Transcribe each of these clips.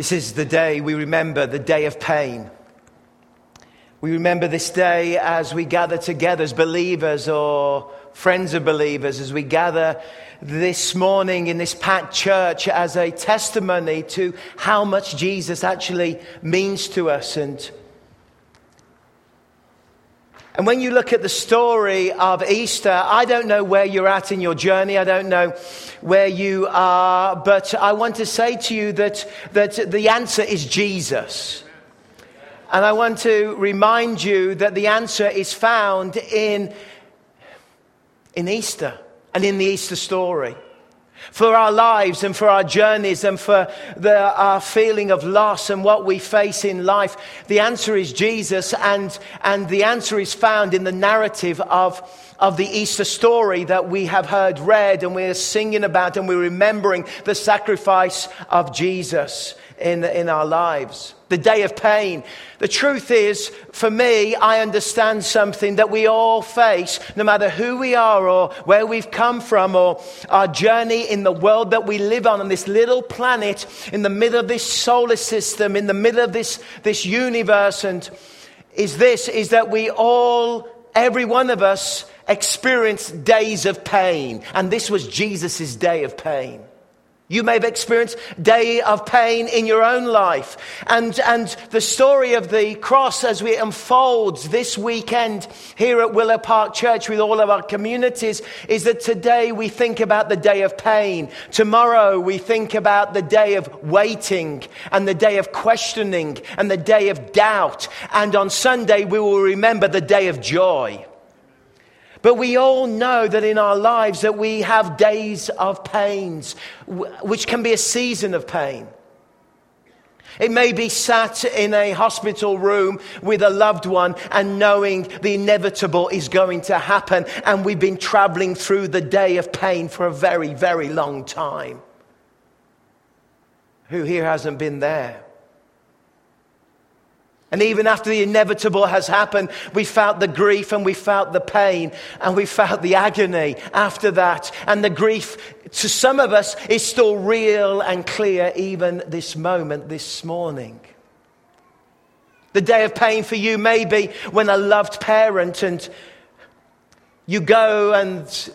This is the day we remember, the day of pain. We remember this day as we gather together as believers or friends of believers, as we gather this morning in this packed church as a testimony to how much Jesus actually means to us. And, and when you look at the story of Easter, I don't know where you're at in your journey. I don't know where you are, but I want to say to you that, that the answer is Jesus. And I want to remind you that the answer is found in, in Easter and in the Easter story. For our lives and for our journeys and for the, our feeling of loss and what we face in life, the answer is Jesus, and, and the answer is found in the narrative of, of the Easter story that we have heard read and we're singing about and we're remembering the sacrifice of Jesus in, in our lives. The day of pain. The truth is, for me, I understand something that we all face, no matter who we are or where we've come from or our journey in the world that we live on, on this little planet, in the middle of this solar system, in the middle of this, this universe. And is this, is that we all, every one of us, experience days of pain. And this was Jesus' day of pain. You may have experienced day of pain in your own life. And, and the story of the cross as we unfolds this weekend here at Willow Park Church with all of our communities is that today we think about the day of pain. Tomorrow we think about the day of waiting and the day of questioning and the day of doubt. And on Sunday we will remember the day of joy. But we all know that in our lives that we have days of pains, which can be a season of pain. It may be sat in a hospital room with a loved one and knowing the inevitable is going to happen, and we've been traveling through the day of pain for a very, very long time. Who here hasn't been there? And even after the inevitable has happened, we felt the grief and we felt the pain and we felt the agony after that. And the grief to some of us is still real and clear even this moment, this morning. The day of pain for you may be when a loved parent and you go and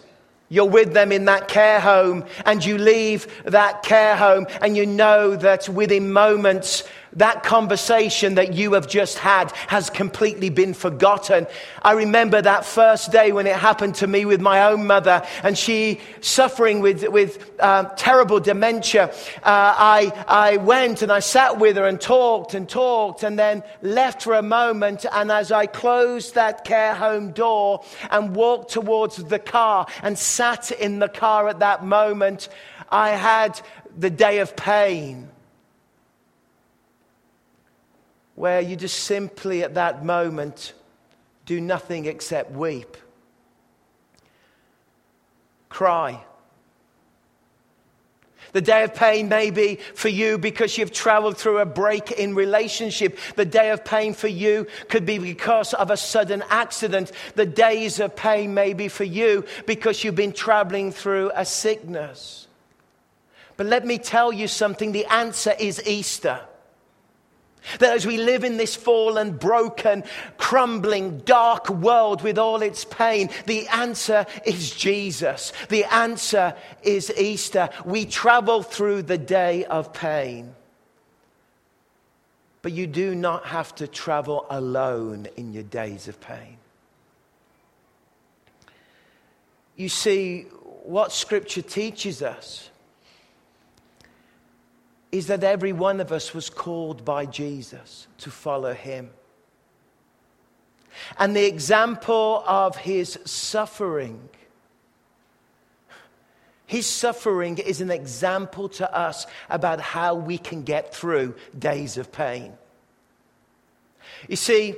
you're with them in that care home and you leave that care home and you know that within moments that conversation that you have just had has completely been forgotten. I remember that first day when it happened to me with my own mother and she suffering with, with uh, terrible dementia. Uh, I, I went and I sat with her and talked and talked and then left for a moment. And as I closed that care home door and walked towards the car and sat in the car at that moment, I had the day of pain where you just simply at that moment do nothing except weep, cry. The day of pain may be for you because you've traveled through a break in relationship. The day of pain for you could be because of a sudden accident. The days of pain may be for you because you've been traveling through a sickness. But let me tell you something the answer is Easter. That as we live in this fallen, broken, crumbling, dark world with all its pain, the answer is Jesus. The answer is Easter. We travel through the day of pain. But you do not have to travel alone in your days of pain. You see, what Scripture teaches us is that every one of us was called by Jesus to follow him. And the example of his suffering, his suffering is an example to us about how we can get through days of pain. You see,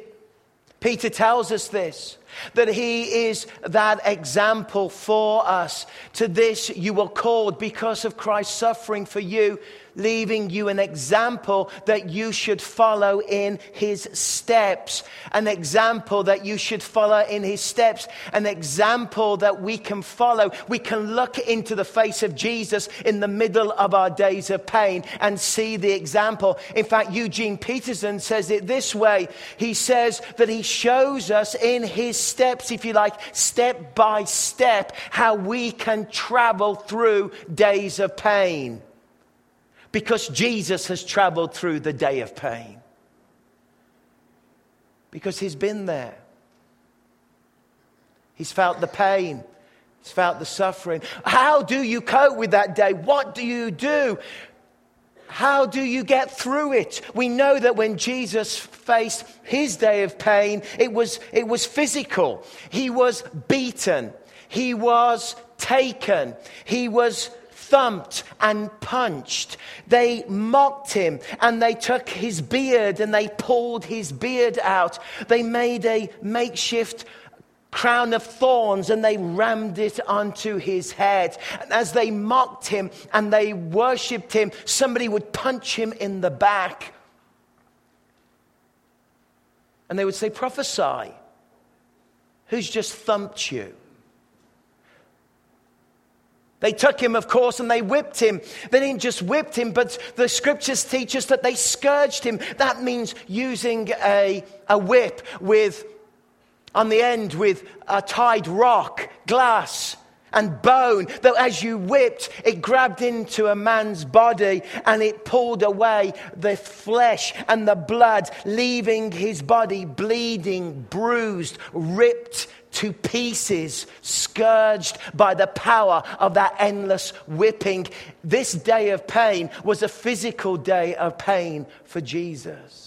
Peter tells us this that he is that example for us. To this you were called because of Christ's suffering for you leaving you an example that you should follow in his steps. An example that you should follow in his steps. An example that we can follow. We can look into the face of Jesus in the middle of our days of pain and see the example. In fact, Eugene Peterson says it this way. He says that he shows us in his steps, if you like, step by step, how we can travel through days of pain because Jesus has traveled through the day of pain. Because he's been there. He's felt the pain. He's felt the suffering. How do you cope with that day? What do you do? How do you get through it? We know that when Jesus faced his day of pain, it was, it was physical. He was beaten. He was taken. He was thumped and punched. They mocked him and they took his beard and they pulled his beard out. They made a makeshift crown of thorns and they rammed it onto his head. And as they mocked him and they worshipped him, somebody would punch him in the back. And they would say, Prophesy. Who's just thumped you? They took him, of course, and they whipped him. They didn't just whip him, but the scriptures teach us that they scourged him. That means using a, a whip with, on the end, with a tied rock, glass, and bone that as you whipped, it grabbed into a man's body and it pulled away the flesh and the blood, leaving his body bleeding, bruised, ripped to pieces, scourged by the power of that endless whipping. This day of pain was a physical day of pain for Jesus.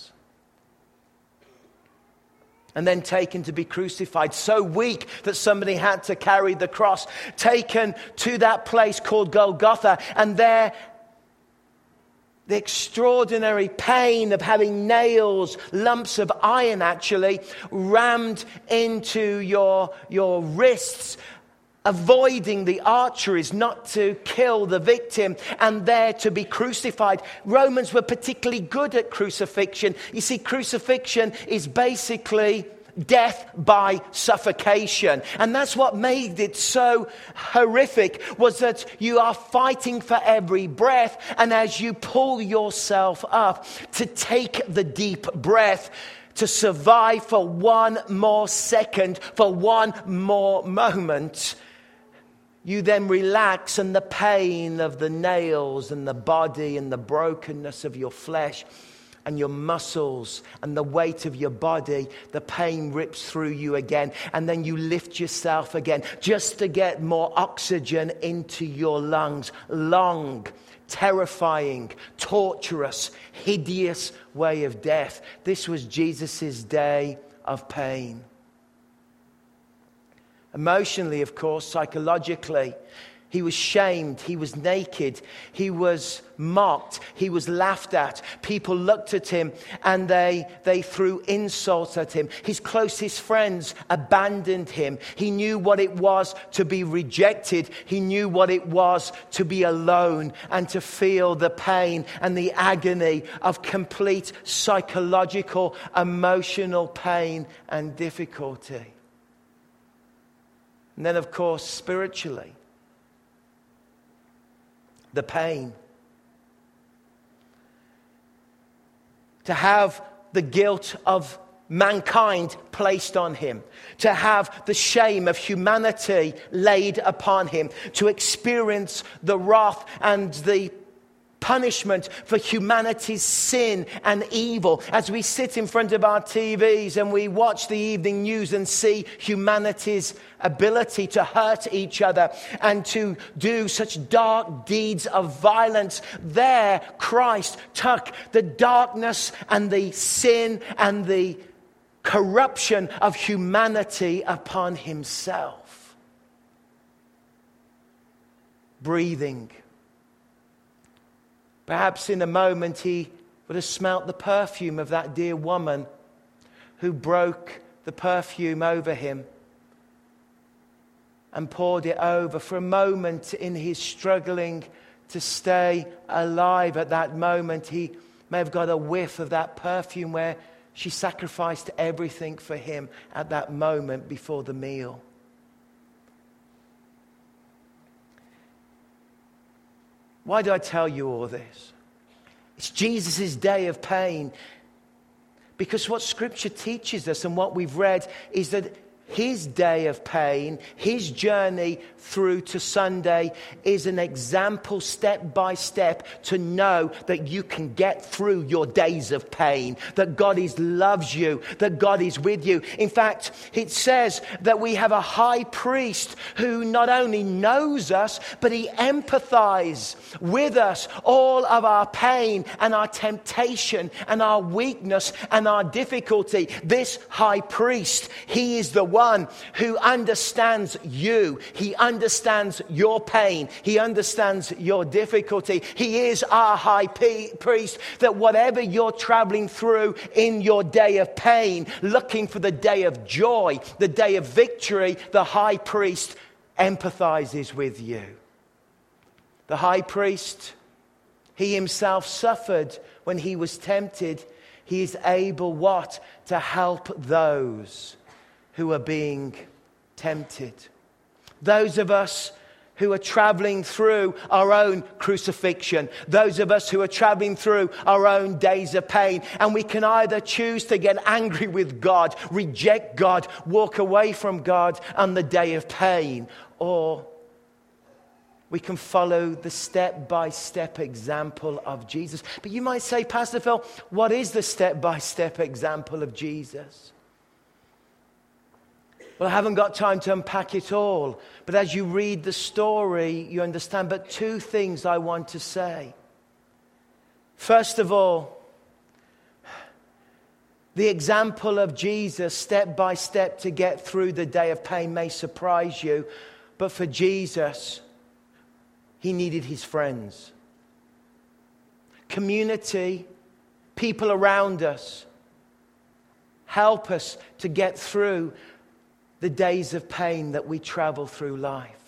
And then taken to be crucified, so weak that somebody had to carry the cross, taken to that place called Golgotha, and there the extraordinary pain of having nails, lumps of iron actually, rammed into your, your wrists, avoiding the arteries, not to kill the victim, and there to be crucified. Romans were particularly good at crucifixion. You see, crucifixion is basically death by suffocation. And that's what made it so horrific was that you are fighting for every breath. And as you pull yourself up to take the deep breath, to survive for one more second, for one more moment, you then relax, and the pain of the nails and the body and the brokenness of your flesh and your muscles and the weight of your body, the pain rips through you again. And then you lift yourself again just to get more oxygen into your lungs. Long, terrifying, torturous, hideous way of death. This was Jesus' day of pain. Emotionally, of course, psychologically, he was shamed. He was naked. He was mocked. He was laughed at. People looked at him and they, they threw insults at him. His closest friends abandoned him. He knew what it was to be rejected. He knew what it was to be alone and to feel the pain and the agony of complete psychological, emotional pain and difficulty. And then, of course, spiritually the pain. To have the guilt of mankind placed on him, to have the shame of humanity laid upon him, to experience the wrath and the punishment for humanity's sin and evil. As we sit in front of our TVs and we watch the evening news and see humanity's ability to hurt each other and to do such dark deeds of violence, there Christ took the darkness and the sin and the corruption of humanity upon himself. Breathing Perhaps in a moment he would have smelt the perfume of that dear woman who broke the perfume over him and poured it over for a moment in his struggling to stay alive at that moment. He may have got a whiff of that perfume where she sacrificed everything for him at that moment before the meal. Why do I tell you all this? It's Jesus' day of pain. Because what Scripture teaches us and what we've read is that his day of pain, his journey through to Sunday is an example step by step to know that you can get through your days of pain, that God is, loves you, that God is with you. In fact, it says that we have a high priest who not only knows us, but he empathizes with us all of our pain and our temptation and our weakness and our difficulty. This high priest, he is the one one who understands you. He understands your pain. He understands your difficulty. He is our high priest that whatever you're traveling through in your day of pain, looking for the day of joy, the day of victory, the high priest empathizes with you. The high priest, he himself suffered when he was tempted. He is able what? To help those who are being tempted. Those of us who are traveling through our own crucifixion, those of us who are traveling through our own days of pain. And we can either choose to get angry with God, reject God, walk away from God on the day of pain, or we can follow the step by step example of Jesus. But you might say, Pastor Phil, what is the step by step example of Jesus? Well, I haven't got time to unpack it all, but as you read the story, you understand. But two things I want to say. First of all, the example of Jesus, step by step, to get through the day of pain may surprise you, but for Jesus, he needed his friends, community, people around us. Help us to get through the days of pain that we travel through life.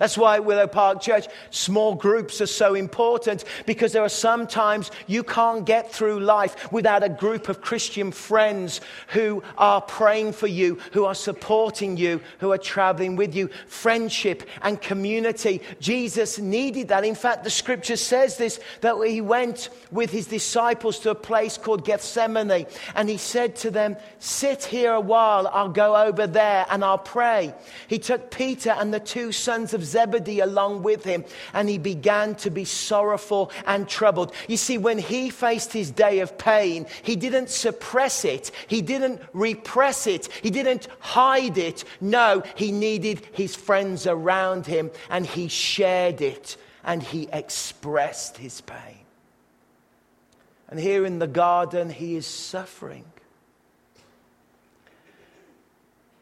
That's why Willow Park Church small groups are so important because there are some times you can't get through life without a group of Christian friends who are praying for you, who are supporting you, who are traveling with you. Friendship and community. Jesus needed that. In fact, the scripture says this that he went with his disciples to a place called Gethsemane and he said to them, Sit here a while, I'll go over there and I'll pray. He took Peter and the two sons of Zebedee along with him, and he began to be sorrowful and troubled. You see, when he faced his day of pain, he didn't suppress it, he didn't repress it, he didn't hide it. No, he needed his friends around him, and he shared it and he expressed his pain. And here in the garden, he is suffering.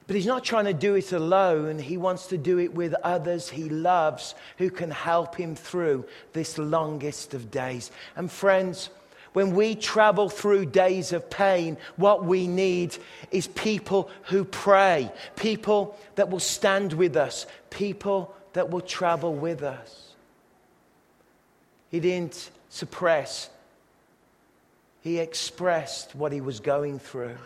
But he's not trying to do it alone. He wants to do it with others he loves who can help him through this longest of days. And friends, when we travel through days of pain, what we need is people who pray, people that will stand with us, people that will travel with us. He didn't suppress, he expressed what he was going through.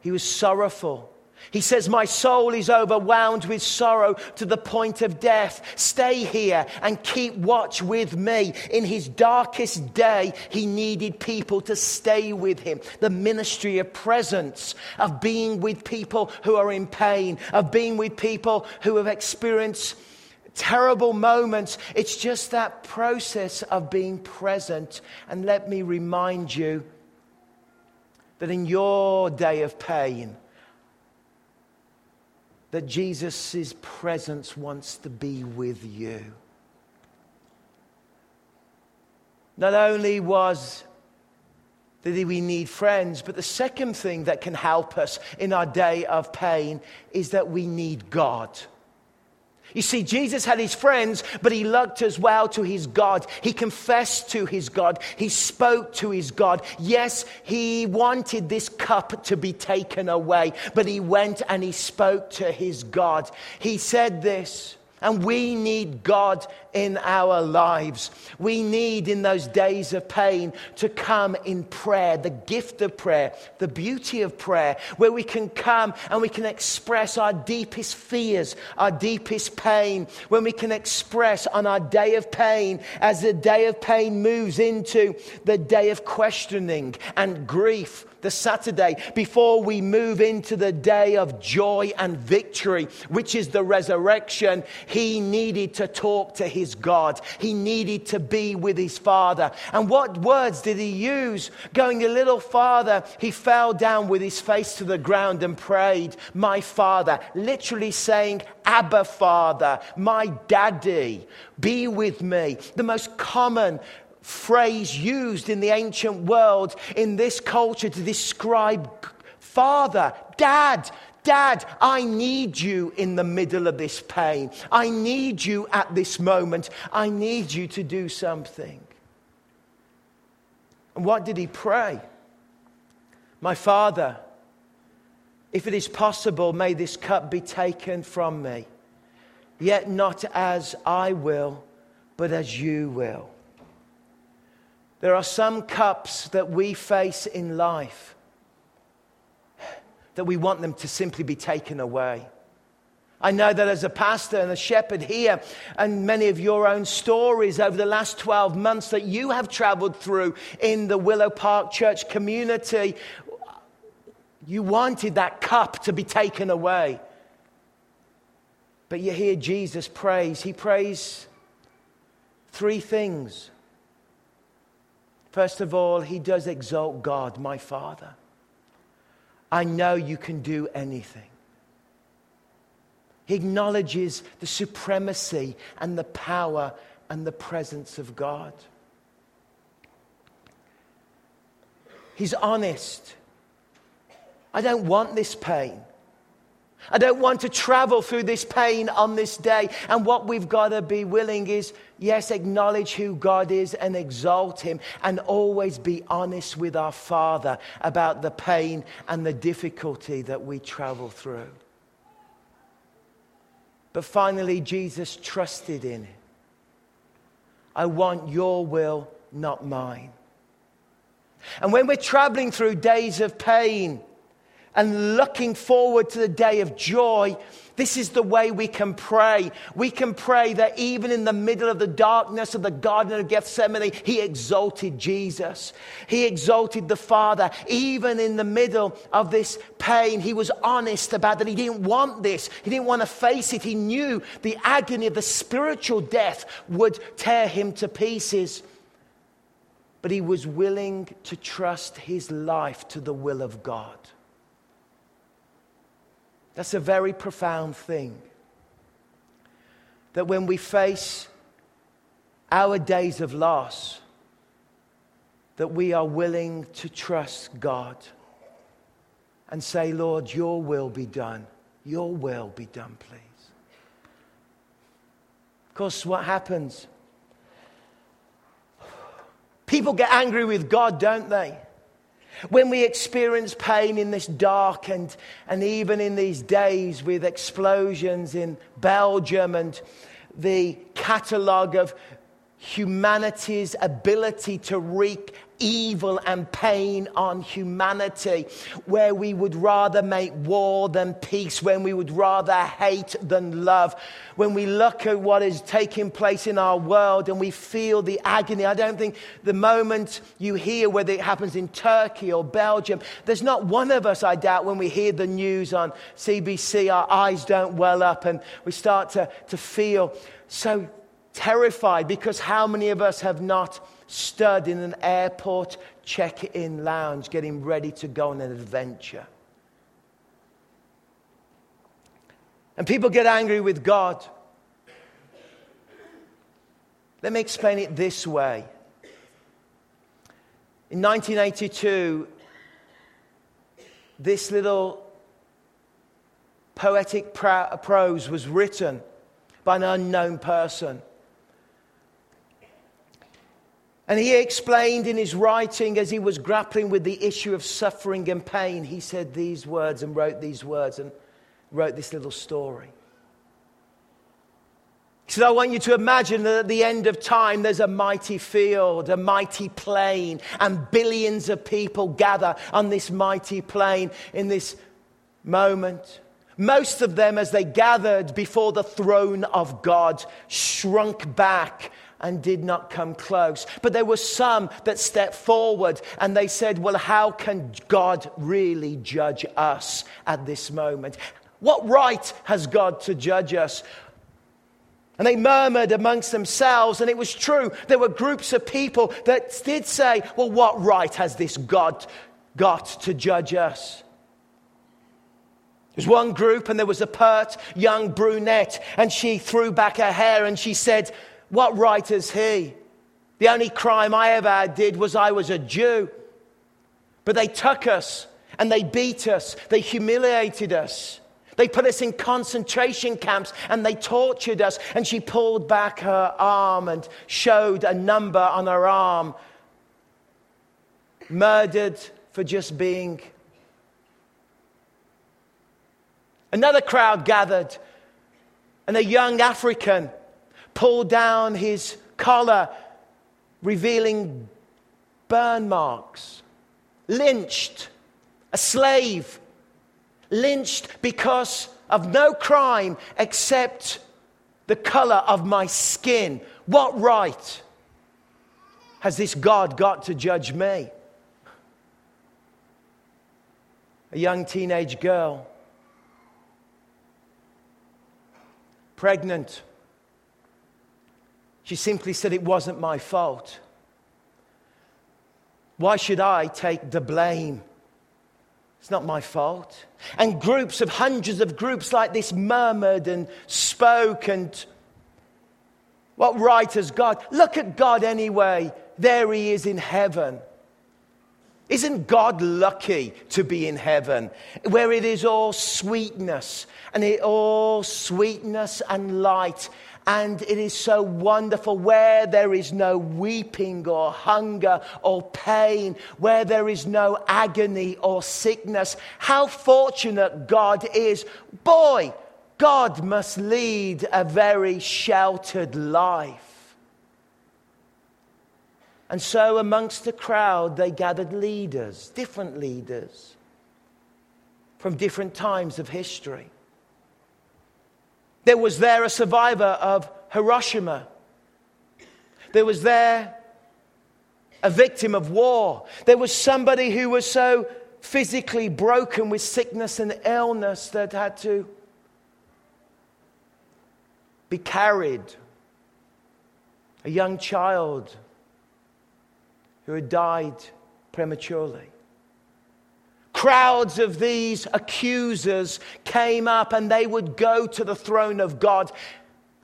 He was sorrowful. He says, My soul is overwhelmed with sorrow to the point of death. Stay here and keep watch with me. In his darkest day, he needed people to stay with him. The ministry of presence, of being with people who are in pain, of being with people who have experienced terrible moments. It's just that process of being present. And let me remind you that in your day of pain, that Jesus' presence wants to be with you. Not only was that we need friends, but the second thing that can help us in our day of pain is that we need God. You see, Jesus had his friends, but he looked as well to his God. He confessed to his God. He spoke to his God. Yes, he wanted this cup to be taken away, but he went and he spoke to his God. He said this and we need God in our lives. We need in those days of pain to come in prayer, the gift of prayer, the beauty of prayer, where we can come and we can express our deepest fears, our deepest pain, when we can express on our day of pain, as the day of pain moves into the day of questioning and grief the Saturday, before we move into the day of joy and victory, which is the resurrection, he needed to talk to God. He needed to be with his Father. And what words did he use? Going a little farther, he fell down with his face to the ground and prayed, My Father, literally saying, Abba, Father, my daddy, be with me. The most common phrase used in the ancient world in this culture to describe father, dad. Dad, I need you in the middle of this pain. I need you at this moment. I need you to do something. And what did he pray? My father, if it is possible, may this cup be taken from me. Yet not as I will, but as you will. There are some cups that we face in life that we want them to simply be taken away. I know that as a pastor and a shepherd here, and many of your own stories over the last 12 months that you have traveled through in the Willow Park Church community, you wanted that cup to be taken away. But you hear Jesus prays. He prays three things First of all, he does exalt God, my Father. I know you can do anything. He acknowledges the supremacy and the power and the presence of God. He's honest. I don't want this pain. I don't want to travel through this pain on this day. And what we've got to be willing is, yes, acknowledge who God is and exalt Him, and always be honest with our Father about the pain and the difficulty that we travel through. But finally, Jesus trusted in it. I want your will, not mine. And when we're traveling through days of pain, and looking forward to the day of joy, this is the way we can pray. We can pray that even in the middle of the darkness of the Garden of Gethsemane, He exalted Jesus. He exalted the Father. Even in the middle of this pain, He was honest about that He didn't want this. He didn't want to face it. He knew the agony of the spiritual death would tear Him to pieces. But He was willing to trust His life to the will of God. That's a very profound thing. That when we face our days of loss, that we are willing to trust God and say, Lord, your will be done. Your will be done, please. Of course, what happens? People get angry with God, don't they? When we experience pain in this dark and, and even in these days with explosions in Belgium and the catalogue of humanity's ability to wreak evil and pain on humanity, where we would rather make war than peace, when we would rather hate than love. When we look at what is taking place in our world and we feel the agony, I don't think the moment you hear whether it happens in Turkey or Belgium, there's not one of us, I doubt, when we hear the news on CBC, our eyes don't well up and we start to, to feel so terrified because how many of us have not stood in an airport check in lounge getting ready to go on an adventure? And people get angry with God. Let me explain it this way. In 1982, this little poetic prose was written by an unknown person. And he explained in his writing as he was grappling with the issue of suffering and pain, he said these words and wrote these words and wrote this little story. He said, I want you to imagine that at the end of time, there's a mighty field, a mighty plain, and billions of people gather on this mighty plain in this moment. Most of them, as they gathered before the throne of God, shrunk back and did not come close. But there were some that stepped forward and they said, Well, how can God really judge us at this moment? What right has God to judge us? And they murmured amongst themselves, and it was true. There were groups of people that did say, Well, what right has this God got to judge us? There was one group, and there was a pert young brunette, and she threw back her hair and she said, What right has he? The only crime I ever did was I was a Jew. But they took us and they beat us, they humiliated us. They put us in concentration camps and they tortured us. And she pulled back her arm and showed a number on her arm. Murdered for just being. Another crowd gathered, and a young African pulled down his collar, revealing burn marks. Lynched, a slave lynched because of no crime except the color of my skin. What right has this God got to judge me? A young teenage girl, pregnant. She simply said, It wasn't my fault. Why should I take the blame? It's not my fault. And groups of hundreds of groups like this murmured and spoke and what right has God? Look at God anyway. There he is in heaven. Isn't God lucky to be in heaven where it is all sweetness and it all sweetness and light and it is so wonderful where there is no weeping or hunger or pain, where there is no agony or sickness. How fortunate God is. Boy, God must lead a very sheltered life. And so, amongst the crowd, they gathered leaders, different leaders from different times of history. There was there a survivor of Hiroshima. There was there a victim of war. There was somebody who was so physically broken with sickness and illness that had to be carried. A young child who had died prematurely. Crowds of these accusers came up and they would go to the throne of God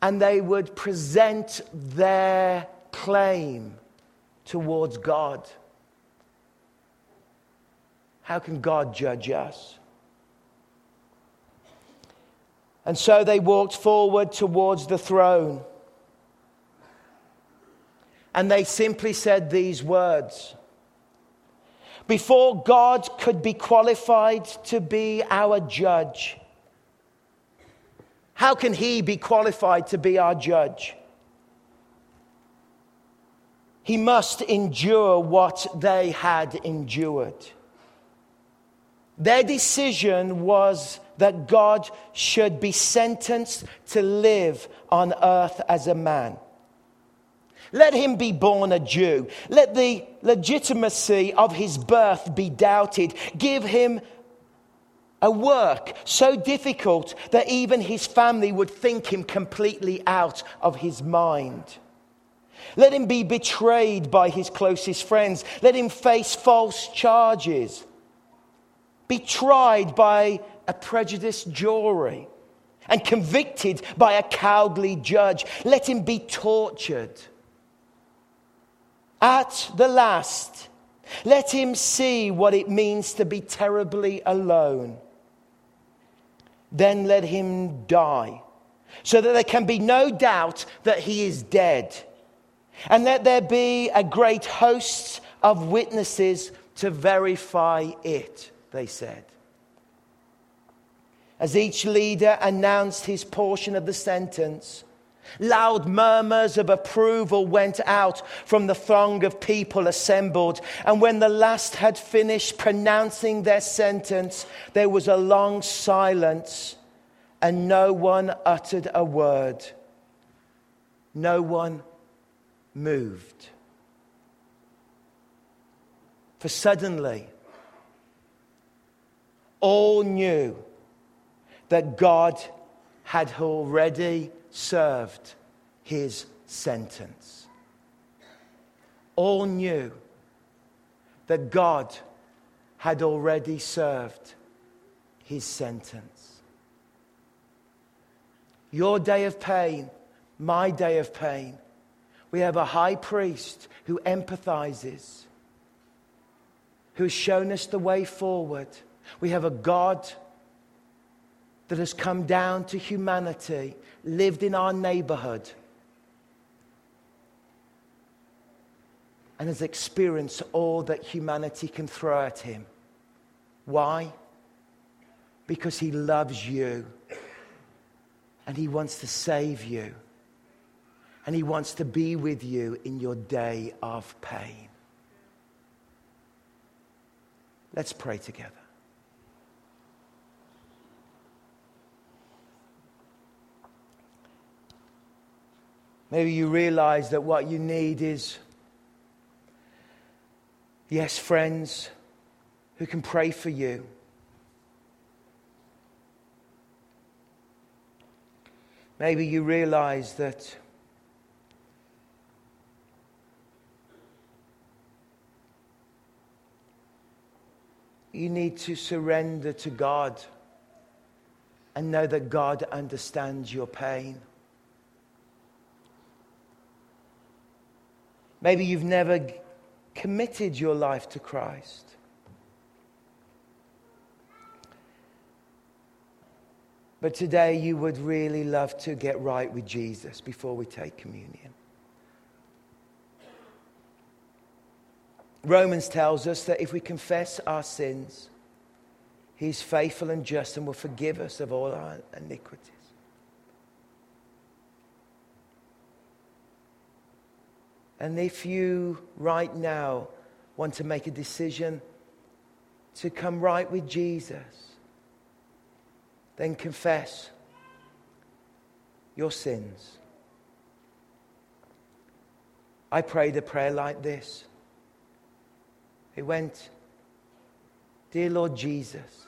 and they would present their claim towards God. How can God judge us? And so they walked forward towards the throne. And they simply said these words before God could be qualified to be our judge. How can He be qualified to be our judge? He must endure what they had endured. Their decision was that God should be sentenced to live on earth as a man. Let him be born a Jew. Let the legitimacy of his birth be doubted. Give him a work so difficult that even his family would think him completely out of his mind. Let him be betrayed by his closest friends. Let him face false charges. Be tried by a prejudiced jury and convicted by a cowardly judge. Let him be tortured at the last, let him see what it means to be terribly alone. Then let him die, so that there can be no doubt that he is dead. And let there be a great host of witnesses to verify it, they said. As each leader announced his portion of the sentence, Loud murmurs of approval went out from the throng of people assembled. And when the last had finished pronouncing their sentence, there was a long silence, and no one uttered a word. No one moved. For suddenly, all knew that God had already served his sentence. All knew that God had already served his sentence. Your day of pain, my day of pain, we have a high priest who empathizes, who has shown us the way forward. We have a God that has come down to humanity, lived in our neighborhood, and has experienced all that humanity can throw at him. Why? Because he loves you and he wants to save you and he wants to be with you in your day of pain. Let's pray together. Maybe you realize that what you need is, yes, friends who can pray for you. Maybe you realize that you need to surrender to God and know that God understands your pain. Maybe you've never committed your life to Christ. But today you would really love to get right with Jesus before we take communion. Romans tells us that if we confess our sins, He's faithful and just and will forgive us of all our iniquities. And if you right now want to make a decision to come right with Jesus, then confess your sins. I prayed a prayer like this. It went, Dear Lord Jesus,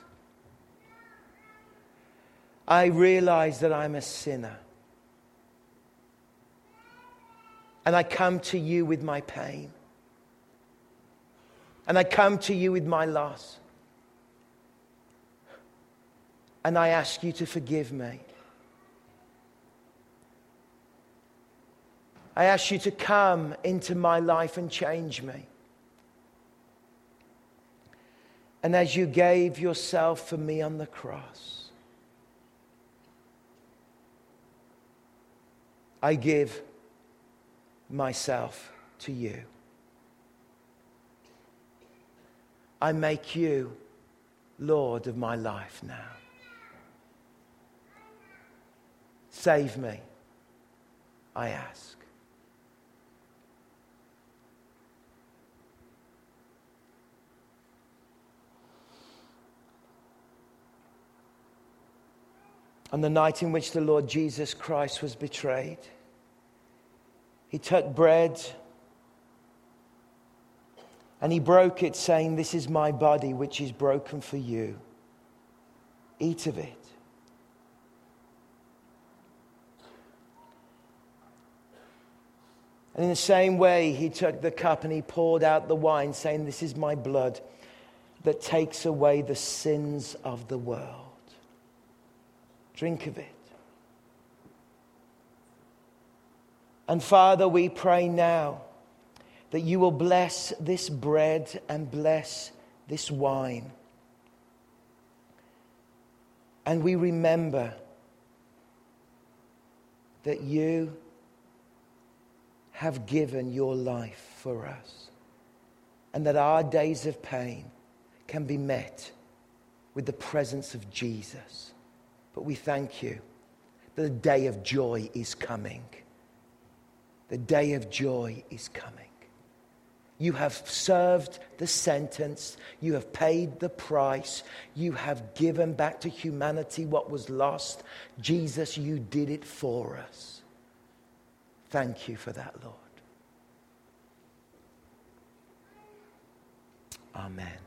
I realize that I'm a sinner. And I come to you with my pain. And I come to you with my loss. And I ask you to forgive me. I ask you to come into my life and change me. And as you gave yourself for me on the cross, I give myself to you. I make you Lord of my life now. Save me, I ask. On the night in which the Lord Jesus Christ was betrayed, he took bread and he broke it, saying, This is my body, which is broken for you. Eat of it. And in the same way, he took the cup and he poured out the wine, saying, This is my blood that takes away the sins of the world. Drink of it. And Father, we pray now that you will bless this bread and bless this wine. And we remember that you have given your life for us and that our days of pain can be met with the presence of Jesus. But we thank you that the day of joy is coming. The day of joy is coming. You have served the sentence. You have paid the price. You have given back to humanity what was lost. Jesus, you did it for us. Thank you for that, Lord. Amen.